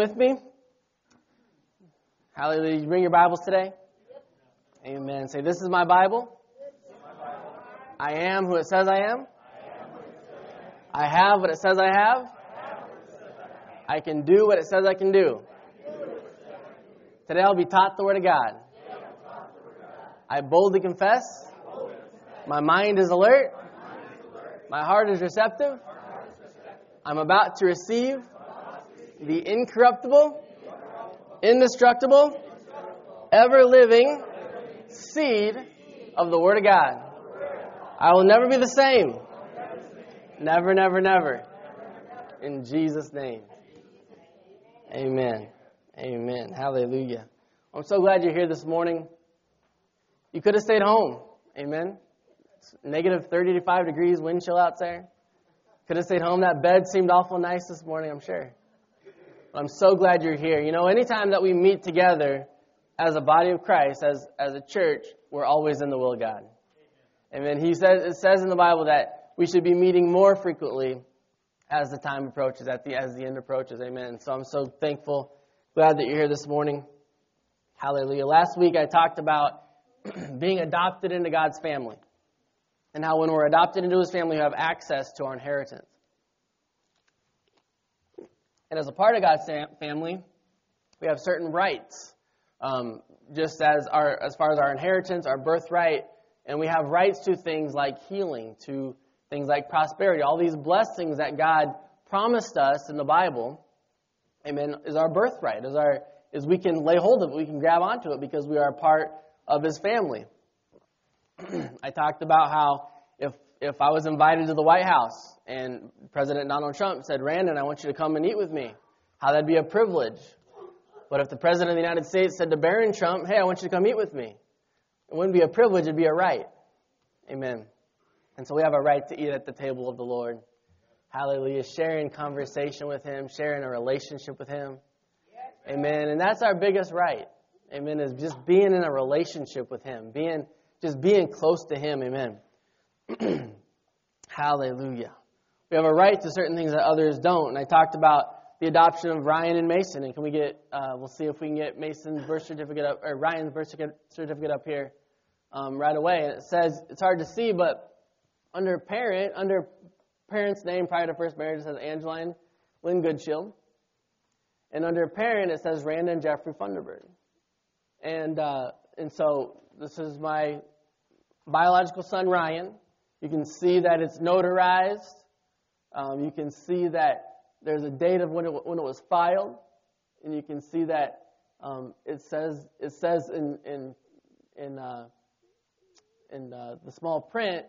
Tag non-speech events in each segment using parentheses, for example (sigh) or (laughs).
With me? Hallelujah. You bring your Bibles today? Amen. Say, This is my Bible. I am who it says I am. I have what it says I have. I can do what it says I can do. Today I'll be taught the Word of God. I boldly confess. My mind is alert. My heart is receptive. I'm about to receive the incorruptible, indestructible, ever living seed of the Word of God. I will never be the same. Never, never, never. In Jesus' name. Amen. Amen. Hallelujah. I'm so glad you're here this morning. You could have stayed home. Amen. It's negative 35 degrees, wind chill out there. Could have stayed home. That bed seemed awful nice this morning, I'm sure. I'm so glad you're here. You know, anytime that we meet together as a body of Christ, as, as a church, we're always in the will of God. Amen. He says, it says in the Bible that we should be meeting more frequently as the time approaches, at the, as the end approaches. Amen. So I'm so thankful, glad that you're here this morning. Hallelujah. Last week I talked about (clears throat) being adopted into God's family and how when we're adopted into His family, we have access to our inheritance. And as a part of God's family, we have certain rights, um, just as our as far as our inheritance, our birthright, and we have rights to things like healing, to things like prosperity, all these blessings that God promised us in the Bible. Amen. Is our birthright? Is our is we can lay hold of it, we can grab onto it because we are a part of His family. (clears throat) I talked about how if if I was invited to the White House and President Donald Trump said, "Randon, I want you to come and eat with me," how that'd be a privilege. But if the President of the United States said to Barron Trump, "Hey, I want you to come eat with me," it wouldn't be a privilege; it'd be a right. Amen. And so we have a right to eat at the table of the Lord. Hallelujah. Sharing conversation with Him, sharing a relationship with Him. Amen. And that's our biggest right. Amen. Is just being in a relationship with Him, being just being close to Him. Amen. (clears throat) Hallelujah. We have a right to certain things that others don't. And I talked about the adoption of Ryan and Mason. And can we get, uh, we'll see if we can get Mason's birth certificate up, or Ryan's birth certificate up here um, right away. And it says, it's hard to see, but under parent, under parent's name prior to first marriage, it says Angeline Lynn Goodshield. And under parent, it says Randon Jeffrey Funderburg. And, uh, and so this is my biological son, Ryan. You can see that it's notarized. Um, you can see that there's a date of when it, when it was filed. And you can see that um, it says, it says in, in, in, uh, in uh, the small print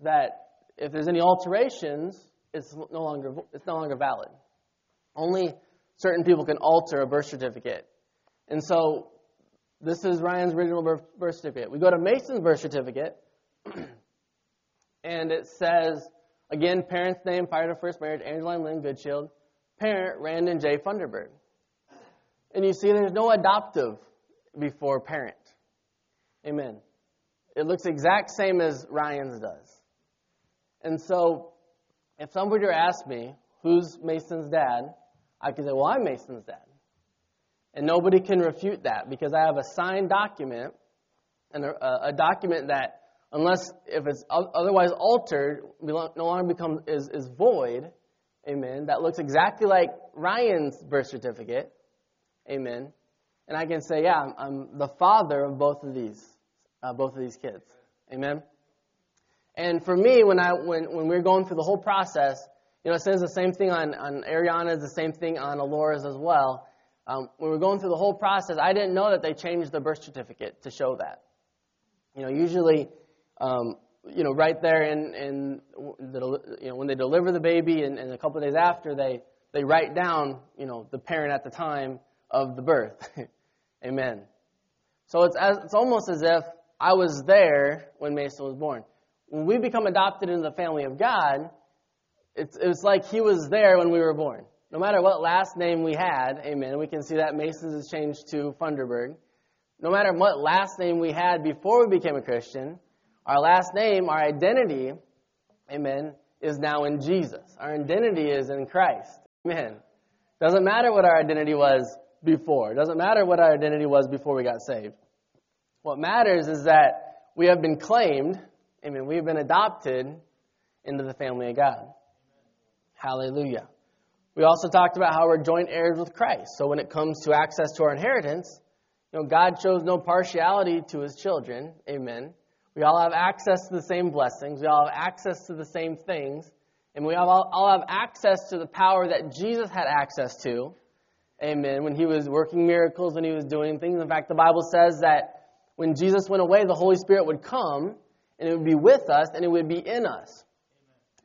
that if there's any alterations, it's no longer, it's no longer valid. Only certain people can alter a birth certificate. And so this is Ryan's original birth, birth certificate. We go to Mason's birth certificate, (clears throat) and it says, again, parent's name prior to first marriage, Angeline Lynn Goodshield. Parent, Randon J. Funderburg. And you see there's no adoptive before parent. Amen. It looks exact same as Ryan's does. And so, if somebody were to ask me, who's Mason's dad? I could say, well, I'm Mason's dad. And nobody can refute that because I have a signed document, and a, a document that, unless if it's otherwise altered, no longer becomes is, is void. Amen. That looks exactly like Ryan's birth certificate. Amen. And I can say, yeah, I'm, I'm the father of both of these, uh, both of these kids. Amen. And for me, when I when when we are going through the whole process, you know, it says the same thing on on Ariana's, the same thing on Alora's as well. Um, when we are going through the whole process, I didn't know that they changed the birth certificate to show that. You know, usually um, you know, right there in, in the, you know, when they deliver the baby and, and a couple of days after, they, they write down, you know, the parent at the time of the birth. (laughs) Amen. So it's, as, it's almost as if I was there when Mason was born. When we become adopted into the family of God, it's, it's like he was there when we were born. No matter what last name we had, amen, we can see that Mason's has changed to Funderburg. No matter what last name we had before we became a Christian, our last name, our identity, amen, is now in Jesus. Our identity is in Christ. Amen. Doesn't matter what our identity was before. Doesn't matter what our identity was before we got saved. What matters is that we have been claimed, amen, we have been adopted into the family of God. Hallelujah. We also talked about how we're joint heirs with Christ. So when it comes to access to our inheritance, you know, God shows no partiality to his children. Amen. We all have access to the same blessings. We all have access to the same things. And we all, all have access to the power that Jesus had access to. Amen. When he was working miracles, when he was doing things. In fact, the Bible says that when Jesus went away, the Holy Spirit would come and it would be with us and it would be in us.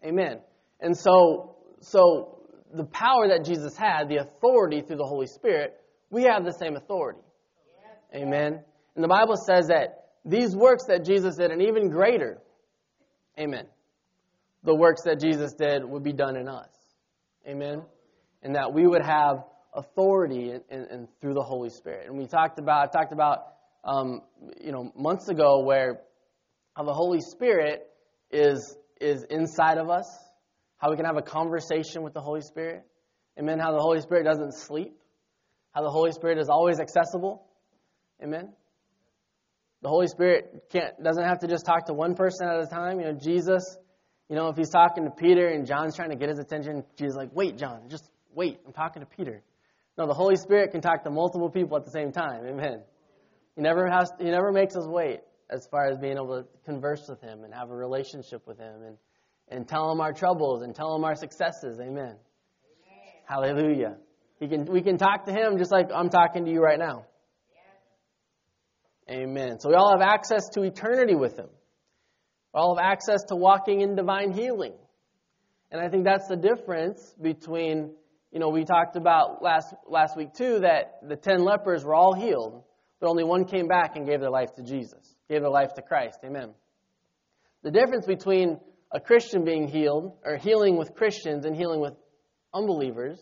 Amen. And so, so the power that Jesus had, the authority through the Holy Spirit, we have the same authority. Amen. And the Bible says that these works that Jesus did, and even greater, amen, the works that Jesus did would be done in us. Amen. And that we would have authority in, in, in through the Holy Spirit. And we talked about, I talked about, um, you know, months ago where how the Holy Spirit is is inside of us, how we can have a conversation with the Holy Spirit. Amen. How the Holy Spirit doesn't sleep, how the Holy Spirit is always accessible. Amen. The Holy Spirit can't doesn't have to just talk to one person at a time. You know, Jesus, you know, if he's talking to Peter and John's trying to get his attention, Jesus is like, wait, John, just wait. I'm talking to Peter. No, the Holy Spirit can talk to multiple people at the same time. Amen. He never has he never makes us wait as far as being able to converse with him and have a relationship with him and, and tell him our troubles and tell him our successes. Amen. Amen. Hallelujah. He can, we can talk to him just like I'm talking to you right now. Amen. So we all have access to eternity with Him. We all have access to walking in divine healing. And I think that's the difference between, you know, we talked about last, last week too that the ten lepers were all healed, but only one came back and gave their life to Jesus, gave their life to Christ. Amen. The difference between a Christian being healed, or healing with Christians and healing with unbelievers,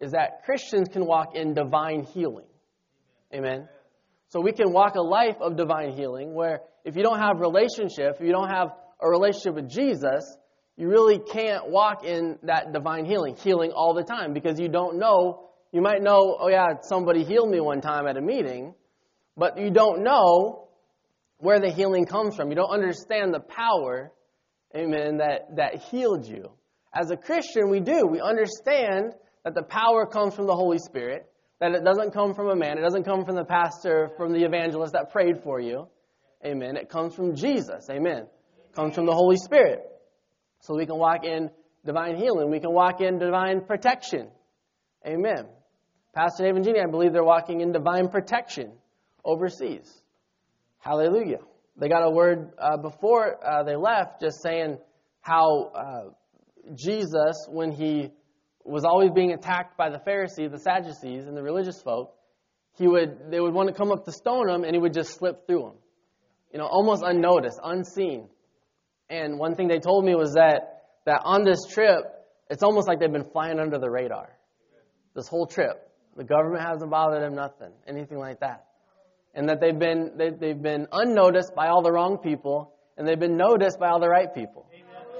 is that Christians can walk in divine healing. Amen. So we can walk a life of divine healing where if you don't have relationship, if you don't have a relationship with Jesus, you really can't walk in that divine healing, healing all the time because you don't know. You might know, oh yeah, somebody healed me one time at a meeting, but you don't know where the healing comes from. You don't understand the power, amen, that, that healed you. As a Christian, we do. We understand that the power comes from the Holy Spirit that it doesn't come from a man, it doesn't come from the pastor, from the evangelist that prayed for you. Amen. It comes from Jesus. Amen. It comes from the Holy Spirit. So we can walk in divine healing. We can walk in divine protection. Amen. Pastor Dave and Jeannie, I believe they're walking in divine protection overseas. Hallelujah. They got a word uh, before uh, they left just saying how uh, Jesus, when he was always being attacked by the Pharisees, the Sadducees, and the religious folk, he would they would want to come up to stone him, and he would just slip through them, you know, almost unnoticed, unseen. And one thing they told me was that that on this trip, it's almost like they've been flying under the radar. This whole trip, the government hasn't bothered them, nothing, anything like that, and that they've been they, they've been unnoticed by all the wrong people, and they've been noticed by all the right people.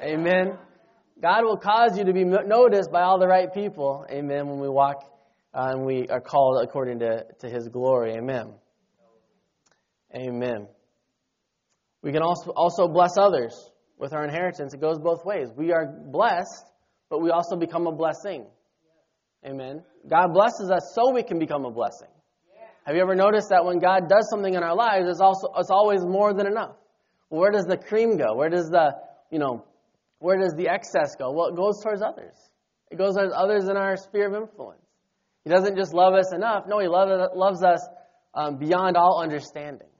Amen. Amen. God will cause you to be noticed by all the right people. Amen. When we walk uh, and we are called according to, to His glory. Amen. Amen. We can also, also bless others with our inheritance. It goes both ways. We are blessed, but we also become a blessing. Amen. God blesses us so we can become a blessing. Have you ever noticed that when God does something in our lives, it's also it's always more than enough? Where does the cream go? Where does the you know where does the excess go? Well, it goes towards others. It goes towards others in our sphere of influence. He doesn't just love us enough. No, He loves us um, beyond all understanding.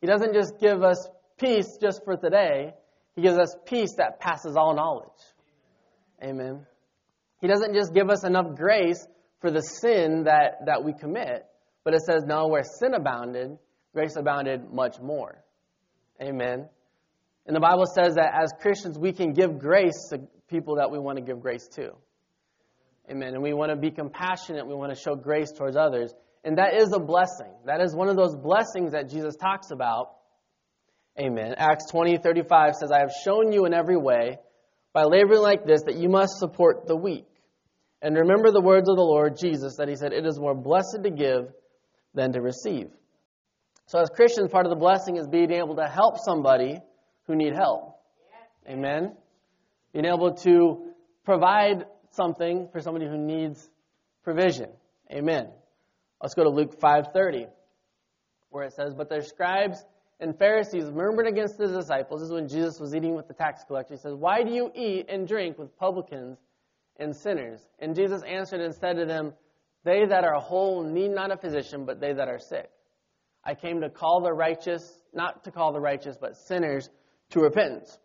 He doesn't just give us peace just for today. He gives us peace that passes all knowledge. Amen. He doesn't just give us enough grace for the sin that, that we commit, but it says, no, where sin abounded, grace abounded much more. Amen. And the Bible says that as Christians, we can give grace to people that we want to give grace to. Amen. And we want to be compassionate. We want to show grace towards others. And that is a blessing. That is one of those blessings that Jesus talks about. Amen. Acts 20, 35 says, I have shown you in every way, by laboring like this, that you must support the weak. And remember the words of the Lord Jesus that he said, It is more blessed to give than to receive. So, as Christians, part of the blessing is being able to help somebody who need help. Amen. Being able to provide something for somebody who needs provision. Amen. Let's go to Luke 5:30, where it says, "But their scribes and Pharisees murmured against his disciples." This is when Jesus was eating with the tax collectors. He says, "Why do you eat and drink with publicans and sinners?" And Jesus answered and said to them, "They that are whole need not a physician, but they that are sick. I came to call the righteous, not to call the righteous, but sinners to repentance."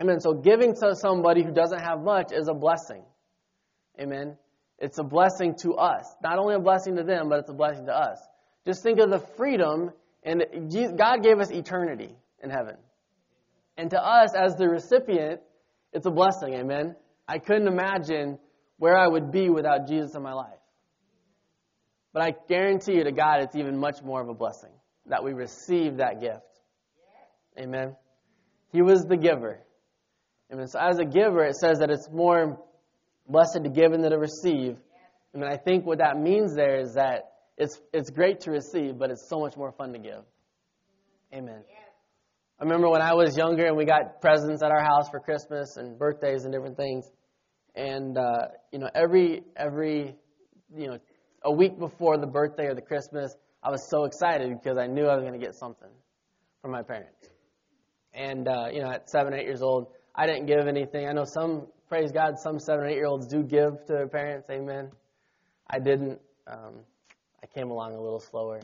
Amen. So giving to somebody who doesn't have much is a blessing. Amen. It's a blessing to us. Not only a blessing to them, but it's a blessing to us. Just think of the freedom, and God gave us eternity in heaven. And to us, as the recipient, it's a blessing. Amen. I couldn't imagine where I would be without Jesus in my life. But I guarantee you to God, it's even much more of a blessing that we receive that gift. Amen. He was the giver. And So as a giver, it says that it's more blessed to give than to receive. I mean, I think what that means there is that it's, it's great to receive, but it's so much more fun to give. Amen. I remember when I was younger and we got presents at our house for Christmas and birthdays and different things. And, uh, you know, every, every, you know, a week before the birthday or the Christmas, I was so excited because I knew I was going to get something from my parents. And, uh, you know, at seven, eight years old, I didn't give anything. I know some praise God, some seven eight year olds do give to their parents. Amen. I didn't. Um, I came along a little slower,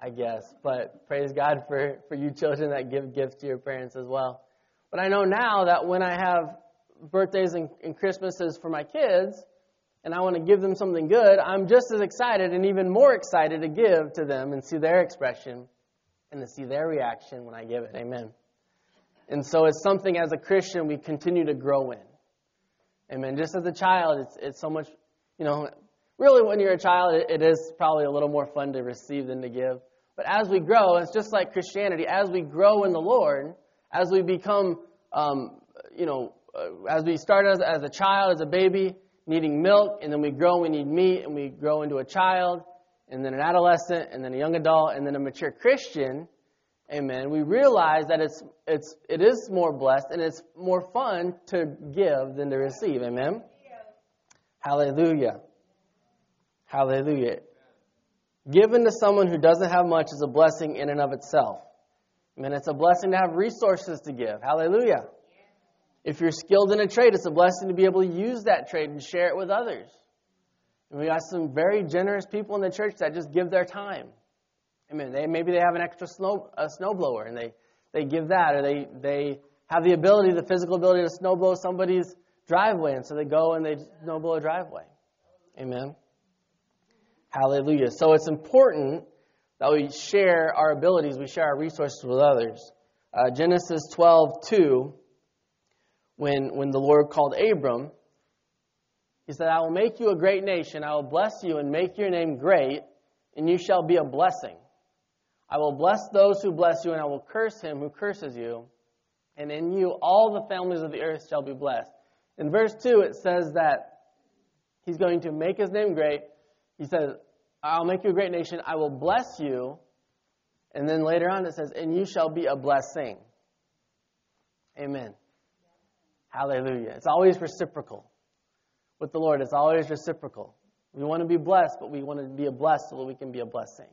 I guess. But praise God for, for you children that give gifts to your parents as well. But I know now that when I have birthdays and, and Christmases for my kids, and I want to give them something good, I'm just as excited and even more excited to give to them and see their expression and to see their reaction when I give it. Amen. And so it's something as a Christian we continue to grow in. Amen. Just as a child, it's, it's so much, you know, really when you're a child, it, it is probably a little more fun to receive than to give. But as we grow, it's just like Christianity, as we grow in the Lord, as we become, um, you know, uh, as we start as, as a child, as a baby, needing milk, and then we grow, we need meat, and we grow into a child, and then an adolescent, and then a young adult, and then a mature Christian, Amen. We realize that it's, it's, it is more blessed and it's more fun to give than to receive. Amen. Hallelujah. Hallelujah. Given to someone who doesn't have much is a blessing in and of itself. Amen. It's a blessing to have resources to give. Hallelujah. If you're skilled in a trade, it's a blessing to be able to use that trade and share it with others. And we got some very generous people in the church that just give their time. Amen. They, maybe they have an extra snow, a snowblower and they, they give that, or they, they have the ability, the physical ability to snowblow somebody's driveway, and so they go and they snowblow a driveway. Amen. Hallelujah. So it's important that we share our abilities, we share our resources with others. Uh, Genesis 12, 2, when, when the Lord called Abram, he said, I will make you a great nation. I will bless you and make your name great, and you shall be a blessing. I will bless those who bless you, and I will curse him who curses you. And in you all the families of the earth shall be blessed. In verse 2, it says that he's going to make his name great. He says, I'll make you a great nation. I will bless you. And then later on it says, and you shall be a blessing. Amen. Hallelujah. It's always reciprocal. With the Lord, it's always reciprocal. We want to be blessed, but we want to be a blessed so that we can be a blessing.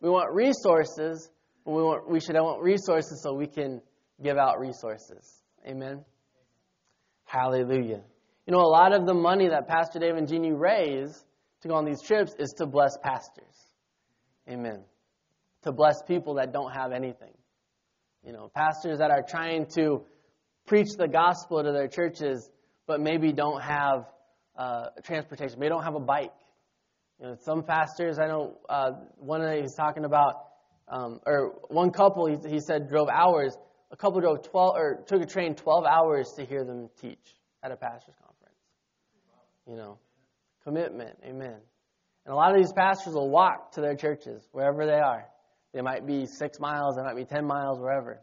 We want resources, but we, want, we should want resources so we can give out resources. Amen? Hallelujah. You know, a lot of the money that Pastor Dave and Jeannie raise to go on these trips is to bless pastors. Amen. To bless people that don't have anything. You know, pastors that are trying to preach the gospel to their churches, but maybe don't have uh, transportation, maybe don't have a bike. You know, some pastors, I know uh, one of the, he's talking about, um, or one couple, he, he said drove hours. A couple drove 12 or took a train 12 hours to hear them teach at a pastor's conference. You know, commitment, amen. And a lot of these pastors will walk to their churches wherever they are. They might be six miles, they might be 10 miles, wherever.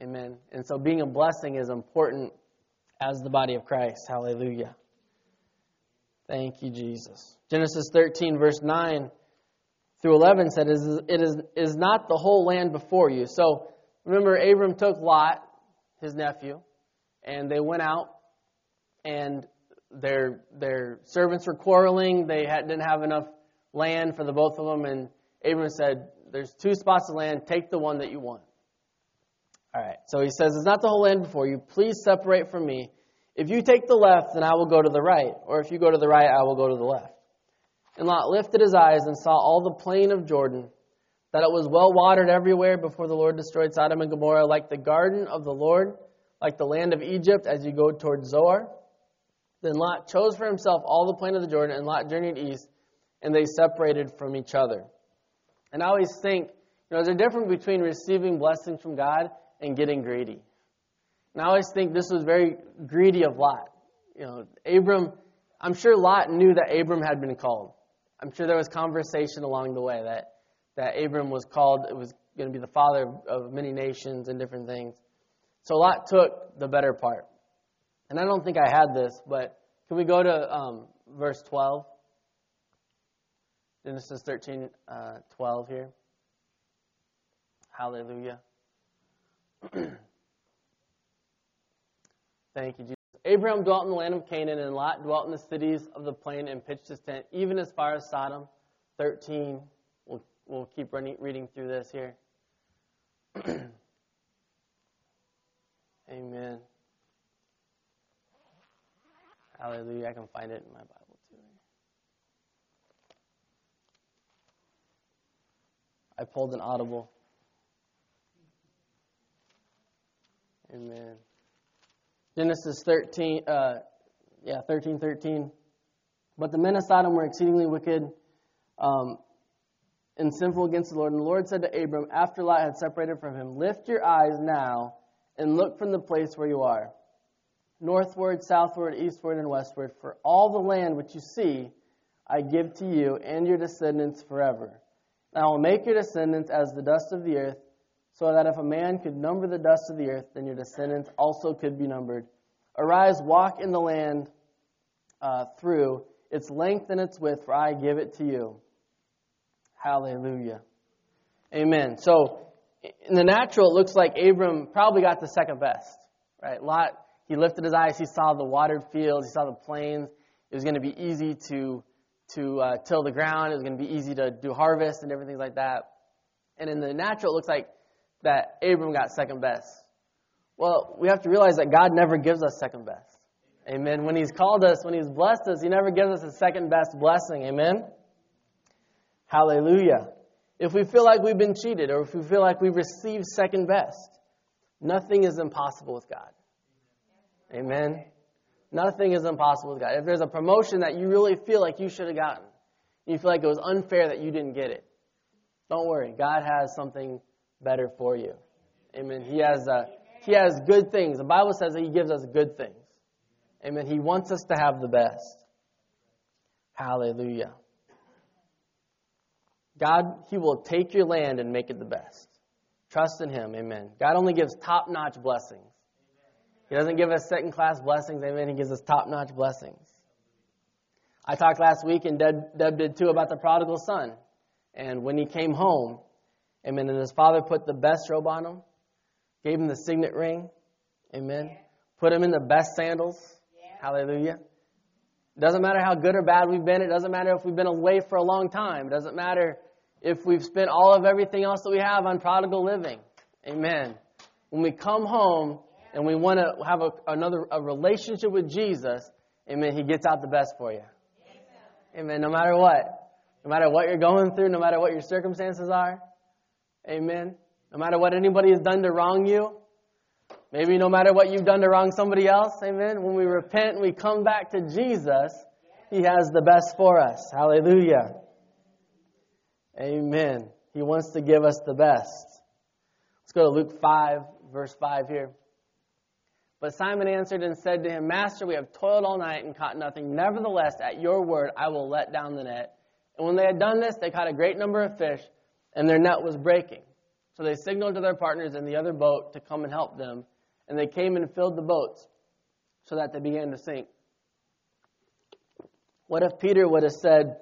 Amen. And so being a blessing is important as the body of Christ. Hallelujah. Thank you, Jesus. Genesis 13, verse 9 through 11 said, It is, is not the whole land before you. So remember, Abram took Lot, his nephew, and they went out, and their, their servants were quarreling. They had, didn't have enough land for the both of them, and Abram said, There's two spots of land, take the one that you want. All right, so he says, It's not the whole land before you. Please separate from me. If you take the left, then I will go to the right. Or if you go to the right, I will go to the left. And Lot lifted his eyes and saw all the plain of Jordan, that it was well watered everywhere before the Lord destroyed Sodom and Gomorrah, like the garden of the Lord, like the land of Egypt as you go toward Zoar. Then Lot chose for himself all the plain of the Jordan, and Lot journeyed east, and they separated from each other. And I always think, you know, there's a difference between receiving blessings from God and getting greedy. And I always think this was very greedy of Lot. You know, Abram, I'm sure Lot knew that Abram had been called. I'm sure there was conversation along the way that, that Abram was called, it was going to be the father of many nations and different things. So Lot took the better part. And I don't think I had this, but can we go to um, verse 12? Genesis 13, uh, 12 here. Hallelujah. (clears throat) Thank you, Jesus. Abraham dwelt in the land of Canaan, and Lot dwelt in the cities of the plain and pitched his tent, even as far as Sodom. 13. We'll, we'll keep running, reading through this here. (clears throat) Amen. Hallelujah. I can find it in my Bible too. I pulled an audible. Amen. Genesis 13, uh, yeah, 13, 13. But the men of Sodom were exceedingly wicked um, and sinful against the Lord. And the Lord said to Abram, after Lot had separated from him, Lift your eyes now and look from the place where you are, northward, southward, eastward, and westward, for all the land which you see I give to you and your descendants forever. And I will make your descendants as the dust of the earth, so that if a man could number the dust of the earth, then your descendants also could be numbered. Arise, walk in the land uh, through its length and its width, for I give it to you. Hallelujah. Amen. So, in the natural, it looks like Abram probably got the second best, right? Lot, he lifted his eyes, he saw the watered fields, he saw the plains. It was going to be easy to to uh, till the ground. It was going to be easy to do harvest and everything like that. And in the natural, it looks like that Abram got second best. Well, we have to realize that God never gives us second best. Amen. When He's called us, when He's blessed us, He never gives us a second best blessing. Amen. Hallelujah. If we feel like we've been cheated or if we feel like we've received second best, nothing is impossible with God. Amen. Nothing is impossible with God. If there's a promotion that you really feel like you should have gotten, you feel like it was unfair that you didn't get it, don't worry. God has something better for you. Amen. He has, uh, he has good things. The Bible says that He gives us good things. Amen. He wants us to have the best. Hallelujah. God, He will take your land and make it the best. Trust in Him. Amen. God only gives top notch blessings. He doesn't give us second class blessings. Amen. He gives us top notch blessings. I talked last week, and Deb, Deb did too, about the prodigal son. And when he came home, Amen. And his father put the best robe on him, gave him the signet ring. Amen. Yeah. Put him in the best sandals. Yeah. Hallelujah. Doesn't matter how good or bad we've been. It doesn't matter if we've been away for a long time. It doesn't matter if we've spent all of everything else that we have on prodigal living. Amen. When we come home and we want to have a, another a relationship with Jesus, amen, he gets out the best for you. Amen. No matter what. No matter what you're going through, no matter what your circumstances are. Amen. No matter what anybody has done to wrong you, Maybe no matter what you've done to wrong somebody else, amen, when we repent we come back to Jesus, He has the best for us. Hallelujah. Amen. He wants to give us the best. Let's go to Luke 5, verse 5 here. But Simon answered and said to him, Master, we have toiled all night and caught nothing. Nevertheless, at your word, I will let down the net. And when they had done this, they caught a great number of fish, and their net was breaking. So they signaled to their partners in the other boat to come and help them, and they came and filled the boats so that they began to sink. What if Peter would have said,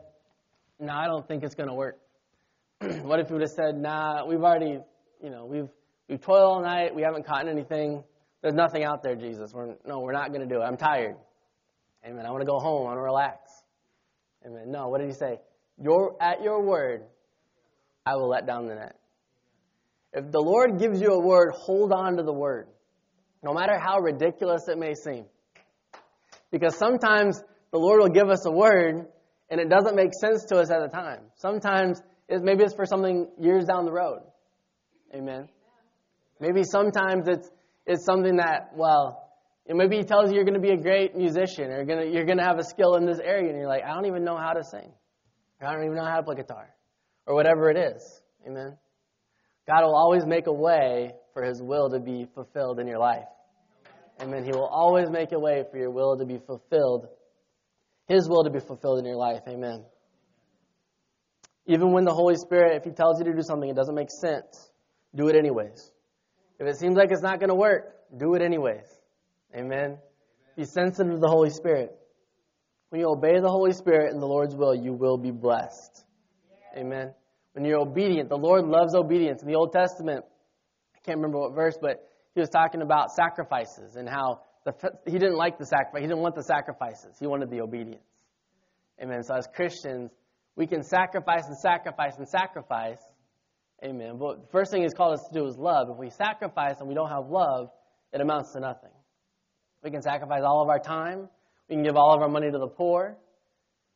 No, I don't think it's going to work? (clears throat) what if he would have said, Nah, we've already, you know, we've, we've toiled all night, we haven't caught anything. There's nothing out there, Jesus. We're, no, we're not going to do it. I'm tired. Amen. I want to go home. I want to relax. Amen. No, what did he say? Your, at your word, I will let down the net. If the Lord gives you a word, hold on to the word, no matter how ridiculous it may seem. Because sometimes the Lord will give us a word and it doesn't make sense to us at the time. Sometimes it, maybe it's for something years down the road. Amen. Maybe sometimes it's it's something that well, maybe He tells you you're going to be a great musician or you're going to you're going to have a skill in this area, and you're like, I don't even know how to sing, I don't even know how to play guitar, or whatever it is. Amen. God will always make a way for His will to be fulfilled in your life. Amen. He will always make a way for your will to be fulfilled, His will to be fulfilled in your life. Amen. Even when the Holy Spirit, if He tells you to do something, it doesn't make sense, do it anyways. If it seems like it's not going to work, do it anyways. Amen. Be sensitive to the Holy Spirit. When you obey the Holy Spirit and the Lord's will, you will be blessed. Amen. When you're obedient, the Lord loves obedience. In the Old Testament, I can't remember what verse, but he was talking about sacrifices and how the, he didn't like the sacrifice. He didn't want the sacrifices. He wanted the obedience. Amen. So as Christians, we can sacrifice and sacrifice and sacrifice. Amen. But the first thing he's called us to do is love. If we sacrifice and we don't have love, it amounts to nothing. We can sacrifice all of our time. We can give all of our money to the poor.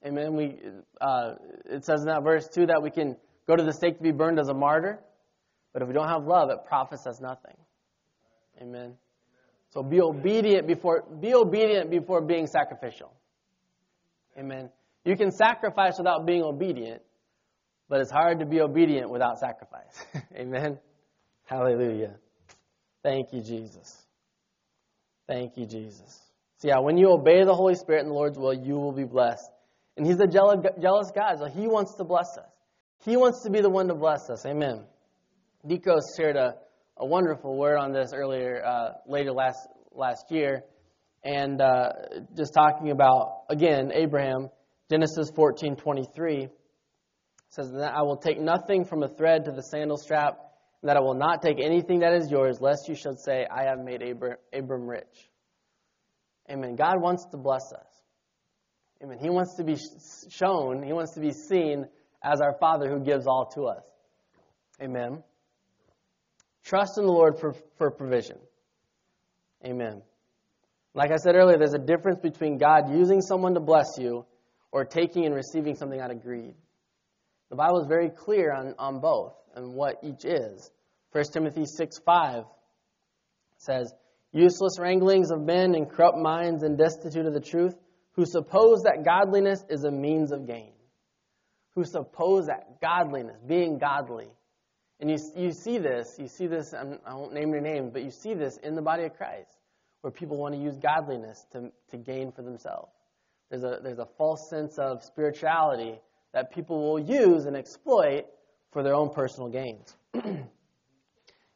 Amen. We, uh, it says in that verse too that we can go to the stake to be burned as a martyr. But if we don't have love, it profits us nothing. Amen. So be obedient before be obedient before being sacrificial. Amen. You can sacrifice without being obedient, but it's hard to be obedient without sacrifice. (laughs) Amen. Hallelujah. Thank you, Jesus. Thank you, Jesus. So yeah, when you obey the Holy Spirit and the Lord's will, you will be blessed. And He's a jealous God, so He wants to bless us. He wants to be the one to bless us. Amen. Nikos shared a, a wonderful word on this earlier, uh, later last last year, and uh, just talking about again Abraham, Genesis fourteen twenty three says that I will take nothing from a thread to the sandal strap, and that I will not take anything that is yours, lest you should say, I have made Abram rich. Amen. God wants to bless us. Amen. He wants to be shown, He wants to be seen as our Father who gives all to us. Amen. Trust in the Lord for, for provision. Amen. Like I said earlier, there's a difference between God using someone to bless you or taking and receiving something out of greed. The Bible is very clear on, on both and what each is. 1 Timothy 6 5 says, Useless wranglings of men and corrupt minds and destitute of the truth, who suppose that godliness is a means of gain. Who suppose that godliness, being godly, and you, you see this, you see this, I won't name your names, but you see this in the body of Christ, where people want to use godliness to, to gain for themselves. There's a, there's a false sense of spirituality that people will use and exploit for their own personal gains. (clears throat) and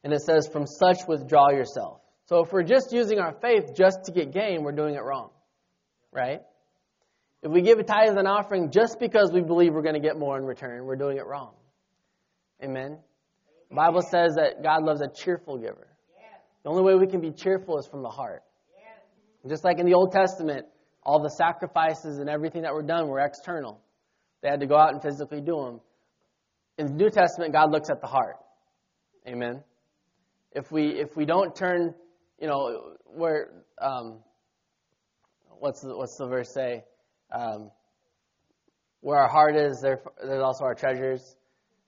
it says, from such withdraw yourself. So if we're just using our faith just to get gain, we're doing it wrong. Right? If we give a tithe and offering just because we believe we're going to get more in return, we're doing it wrong. Amen? The Bible says that God loves a cheerful giver. The only way we can be cheerful is from the heart. Just like in the Old Testament, all the sacrifices and everything that were done were external. They had to go out and physically do them. In the New Testament, God looks at the heart. Amen. If we if we don't turn, you know, where um, what's the, what's the verse say? Um, where our heart is, there, there's also our treasures.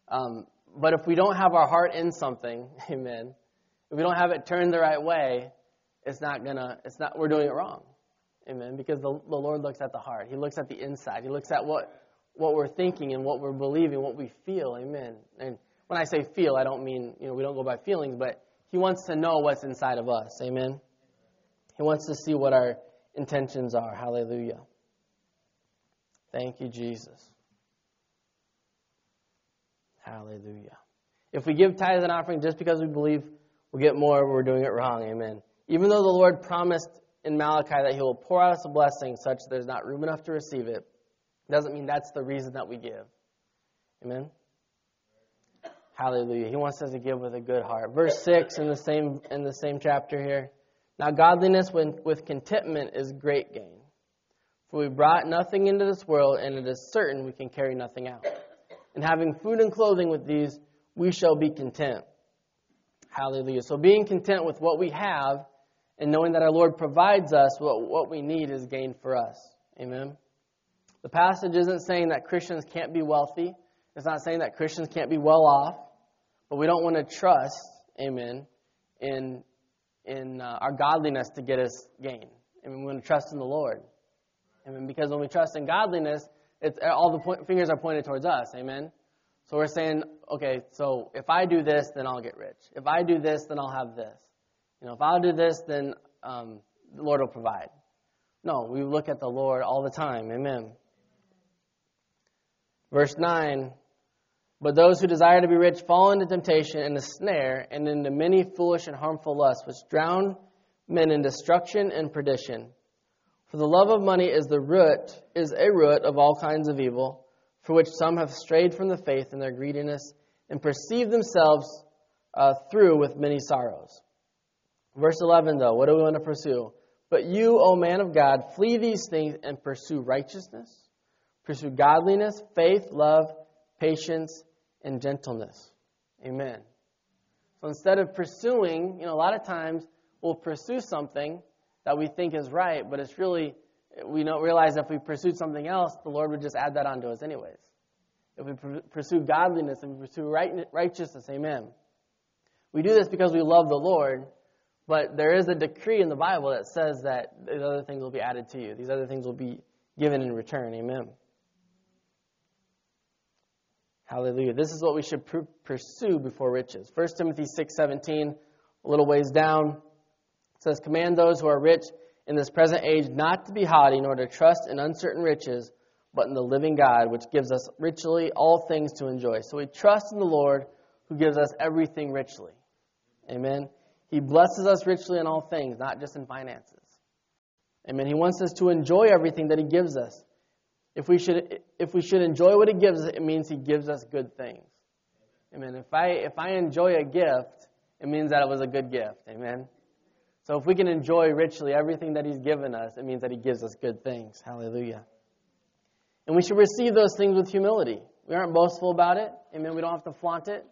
Um, but if we don't have our heart in something, (laughs) amen, if we don't have it turned the right way, it's not gonna, it's not, we're doing it wrong. Amen. Because the, the Lord looks at the heart. He looks at the inside. He looks at what, what we're thinking and what we're believing, what we feel. Amen. And when I say feel, I don't mean, you know, we don't go by feelings, but He wants to know what's inside of us. Amen. He wants to see what our intentions are. Hallelujah. Thank you, Jesus. Hallelujah. If we give tithes and offering just because we believe we'll get more, we're doing it wrong. Amen. Even though the Lord promised in Malachi that He will pour out us a blessing such that there's not room enough to receive it, doesn't mean that's the reason that we give. Amen. Hallelujah. He wants us to give with a good heart. Verse six in the same in the same chapter here. Now godliness with contentment is great gain. For we brought nothing into this world, and it is certain we can carry nothing out. And having food and clothing with these, we shall be content. Hallelujah. So being content with what we have and knowing that our Lord provides us what, what we need is gain for us. Amen. The passage isn't saying that Christians can't be wealthy. It's not saying that Christians can't be well off. But we don't want to trust, amen, in, in uh, our godliness to get us gain. I mean, we want to trust in the Lord. Amen. Because when we trust in godliness, it's, all the point, fingers are pointed towards us. Amen. So we're saying, okay, so if I do this, then I'll get rich. If I do this, then I'll have this. You know, if I'll do this, then um, the Lord will provide. No, we look at the Lord all the time. Amen. Verse 9 But those who desire to be rich fall into temptation and a snare, and into many foolish and harmful lusts, which drown men in destruction and perdition. For the love of money is the root, is a root of all kinds of evil, for which some have strayed from the faith in their greediness, and perceive themselves uh, through with many sorrows. Verse 11, though, what do we want to pursue? But you, O man of God, flee these things and pursue righteousness, pursue godliness, faith, love, patience, and gentleness. Amen. So instead of pursuing, you know, a lot of times we'll pursue something that we think is right, but it's really, we don't realize if we pursued something else, the Lord would just add that onto us anyways. If we pursue godliness and we pursue righteousness, amen. We do this because we love the Lord, but there is a decree in the Bible that says that these other things will be added to you. These other things will be given in return, amen. Hallelujah. This is what we should pr- pursue before riches. 1 Timothy 6:17, a little ways down says, Command those who are rich in this present age not to be haughty, nor to trust in uncertain riches, but in the living God, which gives us richly all things to enjoy. So we trust in the Lord who gives us everything richly. Amen. He blesses us richly in all things, not just in finances. Amen. He wants us to enjoy everything that He gives us. If we should, if we should enjoy what He gives us, it means He gives us good things. Amen. If I, if I enjoy a gift, it means that it was a good gift. Amen. So if we can enjoy richly everything that He's given us, it means that He gives us good things. Hallelujah. And we should receive those things with humility. We aren't boastful about it. Amen. We don't have to flaunt it.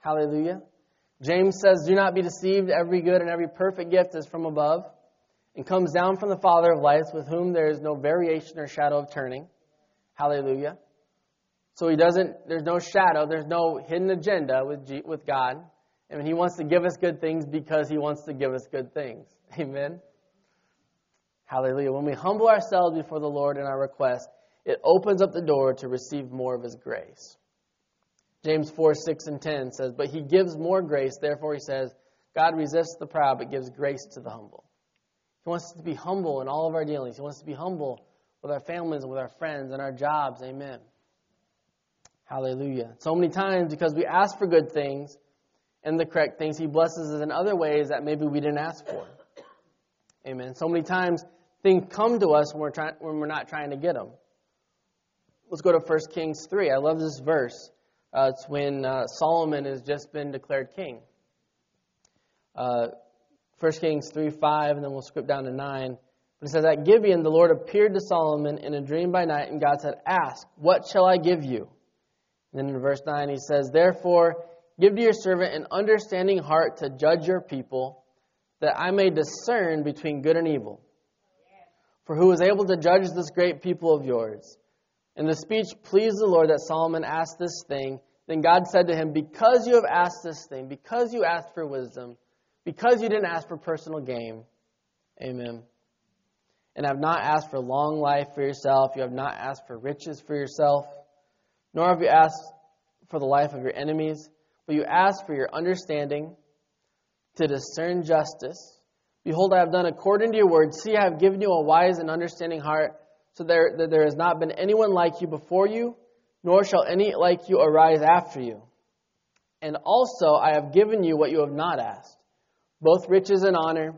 Hallelujah. James says, Do not be deceived. Every good and every perfect gift is from above and comes down from the Father of lights, with whom there is no variation or shadow of turning. Hallelujah. So he doesn't, there's no shadow, there's no hidden agenda with, G, with God. And He wants to give us good things because He wants to give us good things. (laughs) Amen. Hallelujah. When we humble ourselves before the Lord in our request, it opens up the door to receive more of His grace. James 4, 6, and 10 says, But He gives more grace. Therefore, He says, God resists the proud, but gives grace to the humble. He wants us to be humble in all of our dealings. He wants us to be humble with our families and with our friends and our jobs. Amen. Hallelujah. So many times, because we ask for good things, and the correct things. He blesses us in other ways that maybe we didn't ask for. Amen. So many times things come to us when we're, trying, when we're not trying to get them. Let's go to 1 Kings 3. I love this verse. Uh, it's when uh, Solomon has just been declared king. Uh, 1 Kings 3 5, and then we'll skip down to 9. But it says, At Gibeon, the Lord appeared to Solomon in a dream by night, and God said, Ask, what shall I give you? And then in verse 9, he says, Therefore, Give to your servant an understanding heart to judge your people, that I may discern between good and evil. For who is able to judge this great people of yours? And the speech pleased the Lord that Solomon asked this thing. Then God said to him, Because you have asked this thing, because you asked for wisdom, because you didn't ask for personal gain, Amen. And have not asked for long life for yourself. You have not asked for riches for yourself, nor have you asked for the life of your enemies, you ask for your understanding to discern justice. Behold, I have done according to your word. See, I have given you a wise and understanding heart, so there, that there has not been anyone like you before you, nor shall any like you arise after you. And also I have given you what you have not asked, both riches and honor,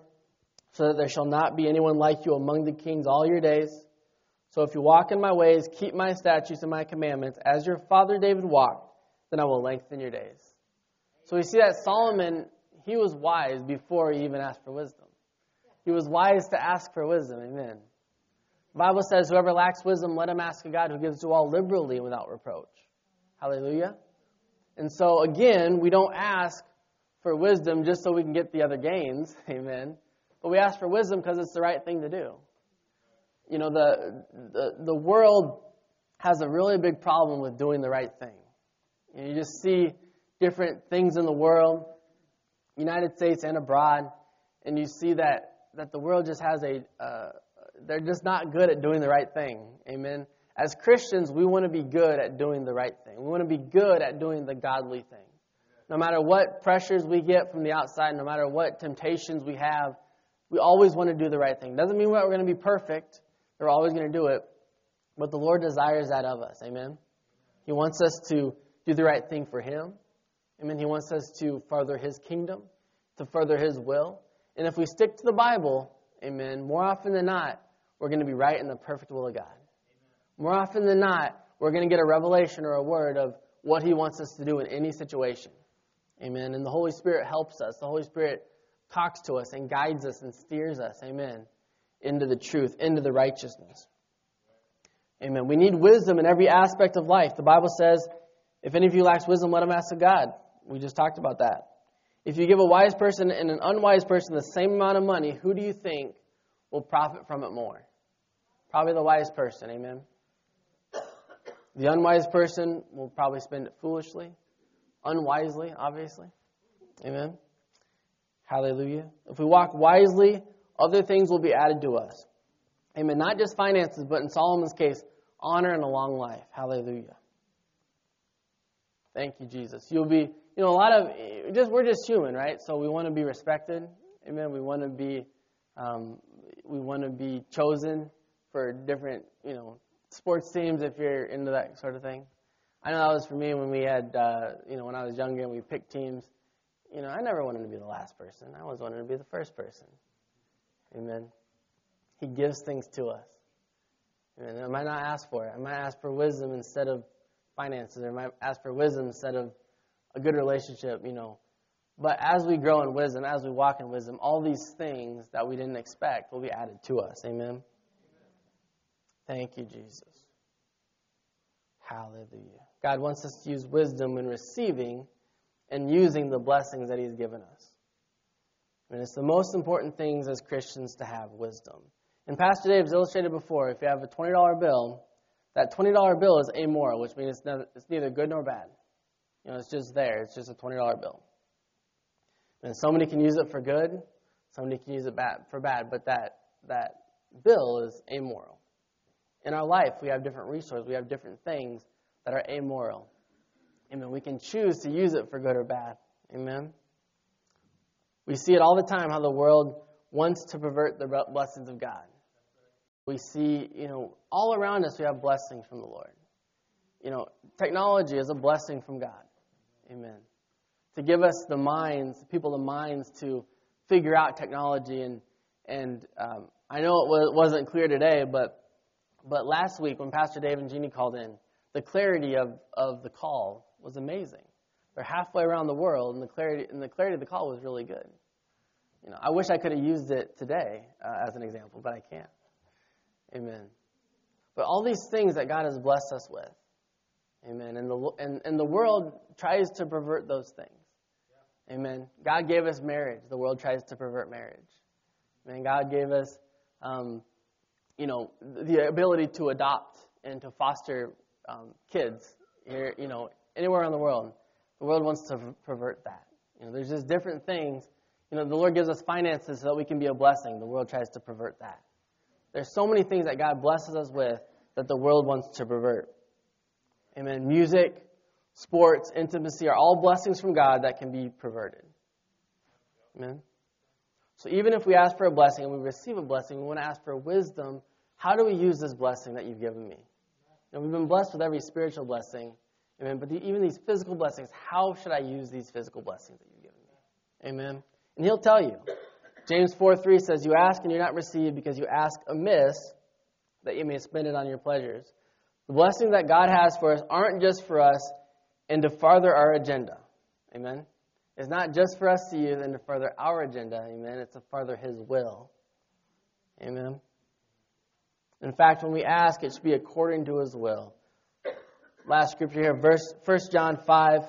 so that there shall not be anyone like you among the kings all your days. So if you walk in my ways, keep my statutes and my commandments, as your father David walked, then I will lengthen your days. So we see that Solomon, he was wise before he even asked for wisdom. He was wise to ask for wisdom. Amen. The Bible says, Whoever lacks wisdom, let him ask of God who gives to all liberally without reproach. Hallelujah. And so, again, we don't ask for wisdom just so we can get the other gains. (laughs) Amen. But we ask for wisdom because it's the right thing to do. You know, the, the, the world has a really big problem with doing the right thing. You, know, you just see different things in the world, United States and abroad, and you see that, that the world just has a, uh, they're just not good at doing the right thing. Amen. As Christians, we want to be good at doing the right thing. We want to be good at doing the godly thing. No matter what pressures we get from the outside, no matter what temptations we have, we always want to do the right thing. Doesn't mean we're going to be perfect. We're always going to do it. But the Lord desires that of us. Amen. He wants us to do the right thing for Him. Amen. He wants us to further His kingdom, to further His will. And if we stick to the Bible, amen, more often than not, we're going to be right in the perfect will of God. More often than not, we're going to get a revelation or a word of what He wants us to do in any situation. Amen. And the Holy Spirit helps us. The Holy Spirit talks to us and guides us and steers us. Amen. Into the truth, into the righteousness. Amen. We need wisdom in every aspect of life. The Bible says, if any of you lacks wisdom, let him ask of God. We just talked about that. If you give a wise person and an unwise person the same amount of money, who do you think will profit from it more? Probably the wise person. Amen. The unwise person will probably spend it foolishly, unwisely, obviously. Amen. Hallelujah. If we walk wisely, other things will be added to us. Amen. Not just finances, but in Solomon's case, honor and a long life. Hallelujah. Thank you, Jesus. You'll be, you know, a lot of, just we're just human, right? So we want to be respected. Amen. We want to be, um, we want to be chosen for different, you know, sports teams if you're into that sort of thing. I know that was for me when we had, uh, you know, when I was younger and we picked teams. You know, I never wanted to be the last person. I always wanted to be the first person. Amen. He gives things to us. Amen. I might not ask for it. I might ask for wisdom instead of finances, or might ask for wisdom instead of a good relationship, you know. But as we grow in wisdom, as we walk in wisdom, all these things that we didn't expect will be added to us. Amen. Thank you, Jesus. Hallelujah. God wants us to use wisdom in receiving and using the blessings that He's given us. And it's the most important things as Christians to have wisdom. And Pastor Dave's illustrated before, if you have a $20 bill, that $20 bill is amoral, which means it's, neither good nor bad. You know, it's just there. It's just a $20 bill. And somebody can use it for good, somebody can use it bad, for bad, but that, that bill is amoral. In our life, we have different resources, we have different things that are amoral. Amen. We can choose to use it for good or bad. Amen. We see it all the time how the world wants to pervert the blessings of God. We see, you know, all around us we have blessings from the Lord. You know, technology is a blessing from God. Amen. To give us the minds, people the minds to figure out technology and and um, I know it wasn't clear today, but but last week when Pastor Dave and Jeannie called in, the clarity of, of the call was amazing. They're halfway around the world, and the clarity and the clarity of the call was really good. You know, I wish I could have used it today uh, as an example, but I can't. Amen. But all these things that God has blessed us with, Amen. And the and, and the world tries to pervert those things. Amen. God gave us marriage. The world tries to pervert marriage. Amen. God gave us, um, you know, the ability to adopt and to foster um, kids here, you know, anywhere in the world. The world wants to pervert that. You know, there's just different things, You know, the Lord gives us finances so that we can be a blessing. The world tries to pervert that. There's so many things that God blesses us with that the world wants to pervert. Amen. Music, sports, intimacy are all blessings from God that can be perverted. Amen. So even if we ask for a blessing and we receive a blessing, we want to ask for wisdom. How do we use this blessing that you've given me? Know, we've been blessed with every spiritual blessing. Amen. But the, even these physical blessings, how should I use these physical blessings that you've given me? Amen. And he'll tell you. James 4 3 says, You ask and you're not received because you ask amiss that you may spend it on your pleasures. The blessings that God has for us aren't just for us and to further our agenda. Amen. It's not just for us to use and to further our agenda. Amen. It's to further His will. Amen. In fact, when we ask, it should be according to His will. Last scripture here, verse 1 John 5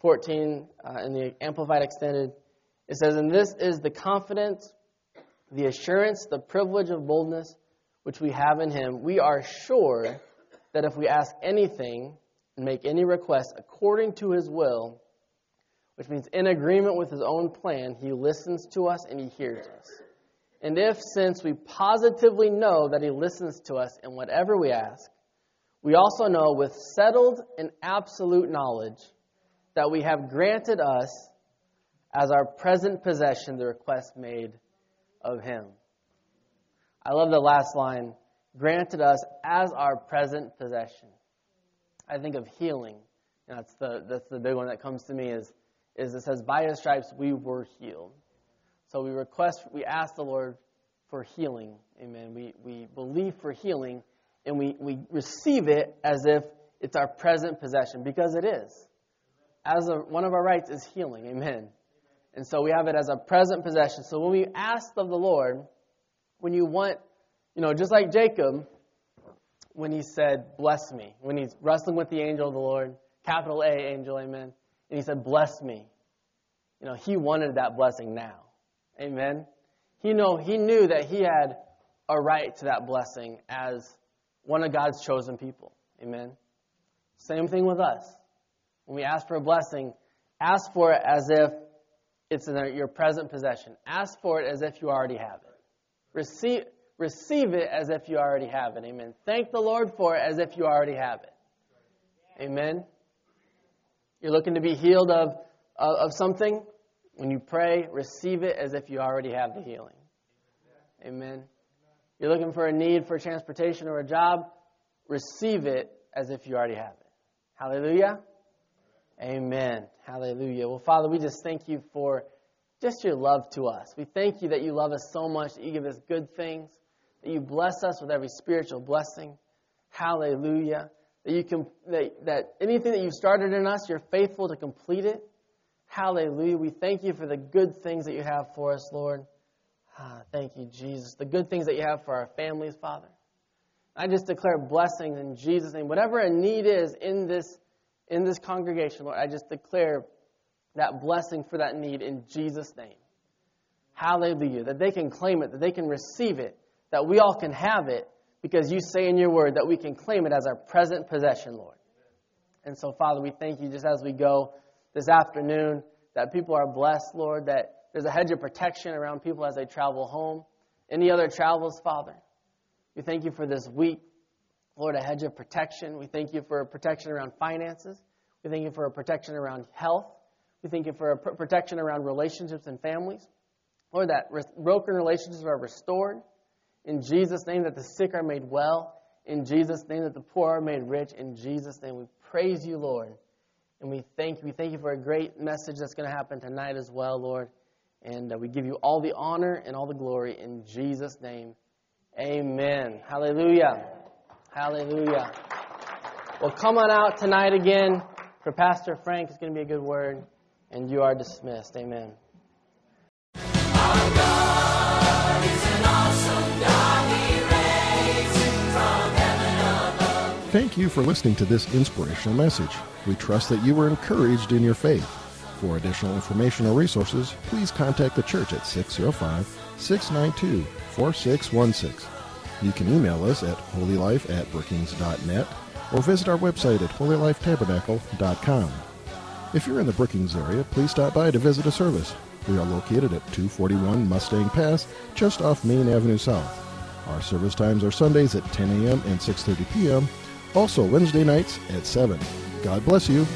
14 uh, in the Amplified Extended. It says, And this is the confidence, the assurance, the privilege of boldness which we have in him. We are sure that if we ask anything and make any request according to his will, which means in agreement with his own plan, he listens to us and he hears us. And if, since we positively know that he listens to us in whatever we ask, we also know with settled and absolute knowledge that we have granted us as our present possession the request made of him. I love the last line granted us as our present possession. I think of healing. And that's the that's the big one that comes to me is is it says by his stripes we were healed. So we request we ask the Lord for healing. Amen. We we believe for healing and we, we receive it as if it's our present possession because it is. As a, one of our rights is healing. Amen. And so we have it as a present possession. So when we ask of the Lord, when you want, you know, just like Jacob, when he said, Bless me, when he's wrestling with the angel of the Lord, capital A, angel, amen, and he said, Bless me. You know, he wanted that blessing now. Amen. He know he knew that he had a right to that blessing as one of God's chosen people. Amen. Same thing with us. When we ask for a blessing, ask for it as if it's in your present possession. Ask for it as if you already have it. Receive, receive it as if you already have it. Amen. Thank the Lord for it as if you already have it. Amen. You're looking to be healed of, of, of something. When you pray, receive it as if you already have the healing. Amen. You're looking for a need for transportation or a job, receive it as if you already have it. Hallelujah. Amen. Hallelujah. Well, Father, we just thank you for just your love to us. We thank you that you love us so much, that you give us good things, that you bless us with every spiritual blessing. Hallelujah. That you can that, that anything that you've started in us, you're faithful to complete it. Hallelujah. We thank you for the good things that you have for us, Lord. Ah, thank you, Jesus. The good things that you have for our families, Father. I just declare blessings in Jesus' name. Whatever a need is in this in this congregation, Lord, I just declare that blessing for that need in Jesus' name. Hallelujah. That they can claim it, that they can receive it, that we all can have it because you say in your word that we can claim it as our present possession, Lord. And so, Father, we thank you just as we go this afternoon that people are blessed, Lord, that there's a hedge of protection around people as they travel home. Any other travels, Father? We thank you for this week. Lord, a hedge of protection. We thank you for a protection around finances. We thank you for a protection around health. We thank you for a protection around relationships and families. Lord, that broken relationships are restored. In Jesus' name, that the sick are made well. In Jesus' name, that the poor are made rich. In Jesus' name, we praise you, Lord. And we thank you. We thank you for a great message that's going to happen tonight as well, Lord. And uh, we give you all the honor and all the glory in Jesus' name. Amen. Hallelujah. Hallelujah. Well, come on out tonight again for Pastor Frank. It's going to be a good word. And you are dismissed. Amen. Thank you for listening to this inspirational message. We trust that you were encouraged in your faith. For additional information or resources, please contact the church at 605 692 4616. You can email us at holylife at brookings.net or visit our website at holylifetabernacle.com. If you're in the Brookings area, please stop by to visit a service. We are located at 241 Mustang Pass, just off Main Avenue South. Our service times are Sundays at 10 a.m. and 6:30 p.m. Also Wednesday nights at 7. God bless you.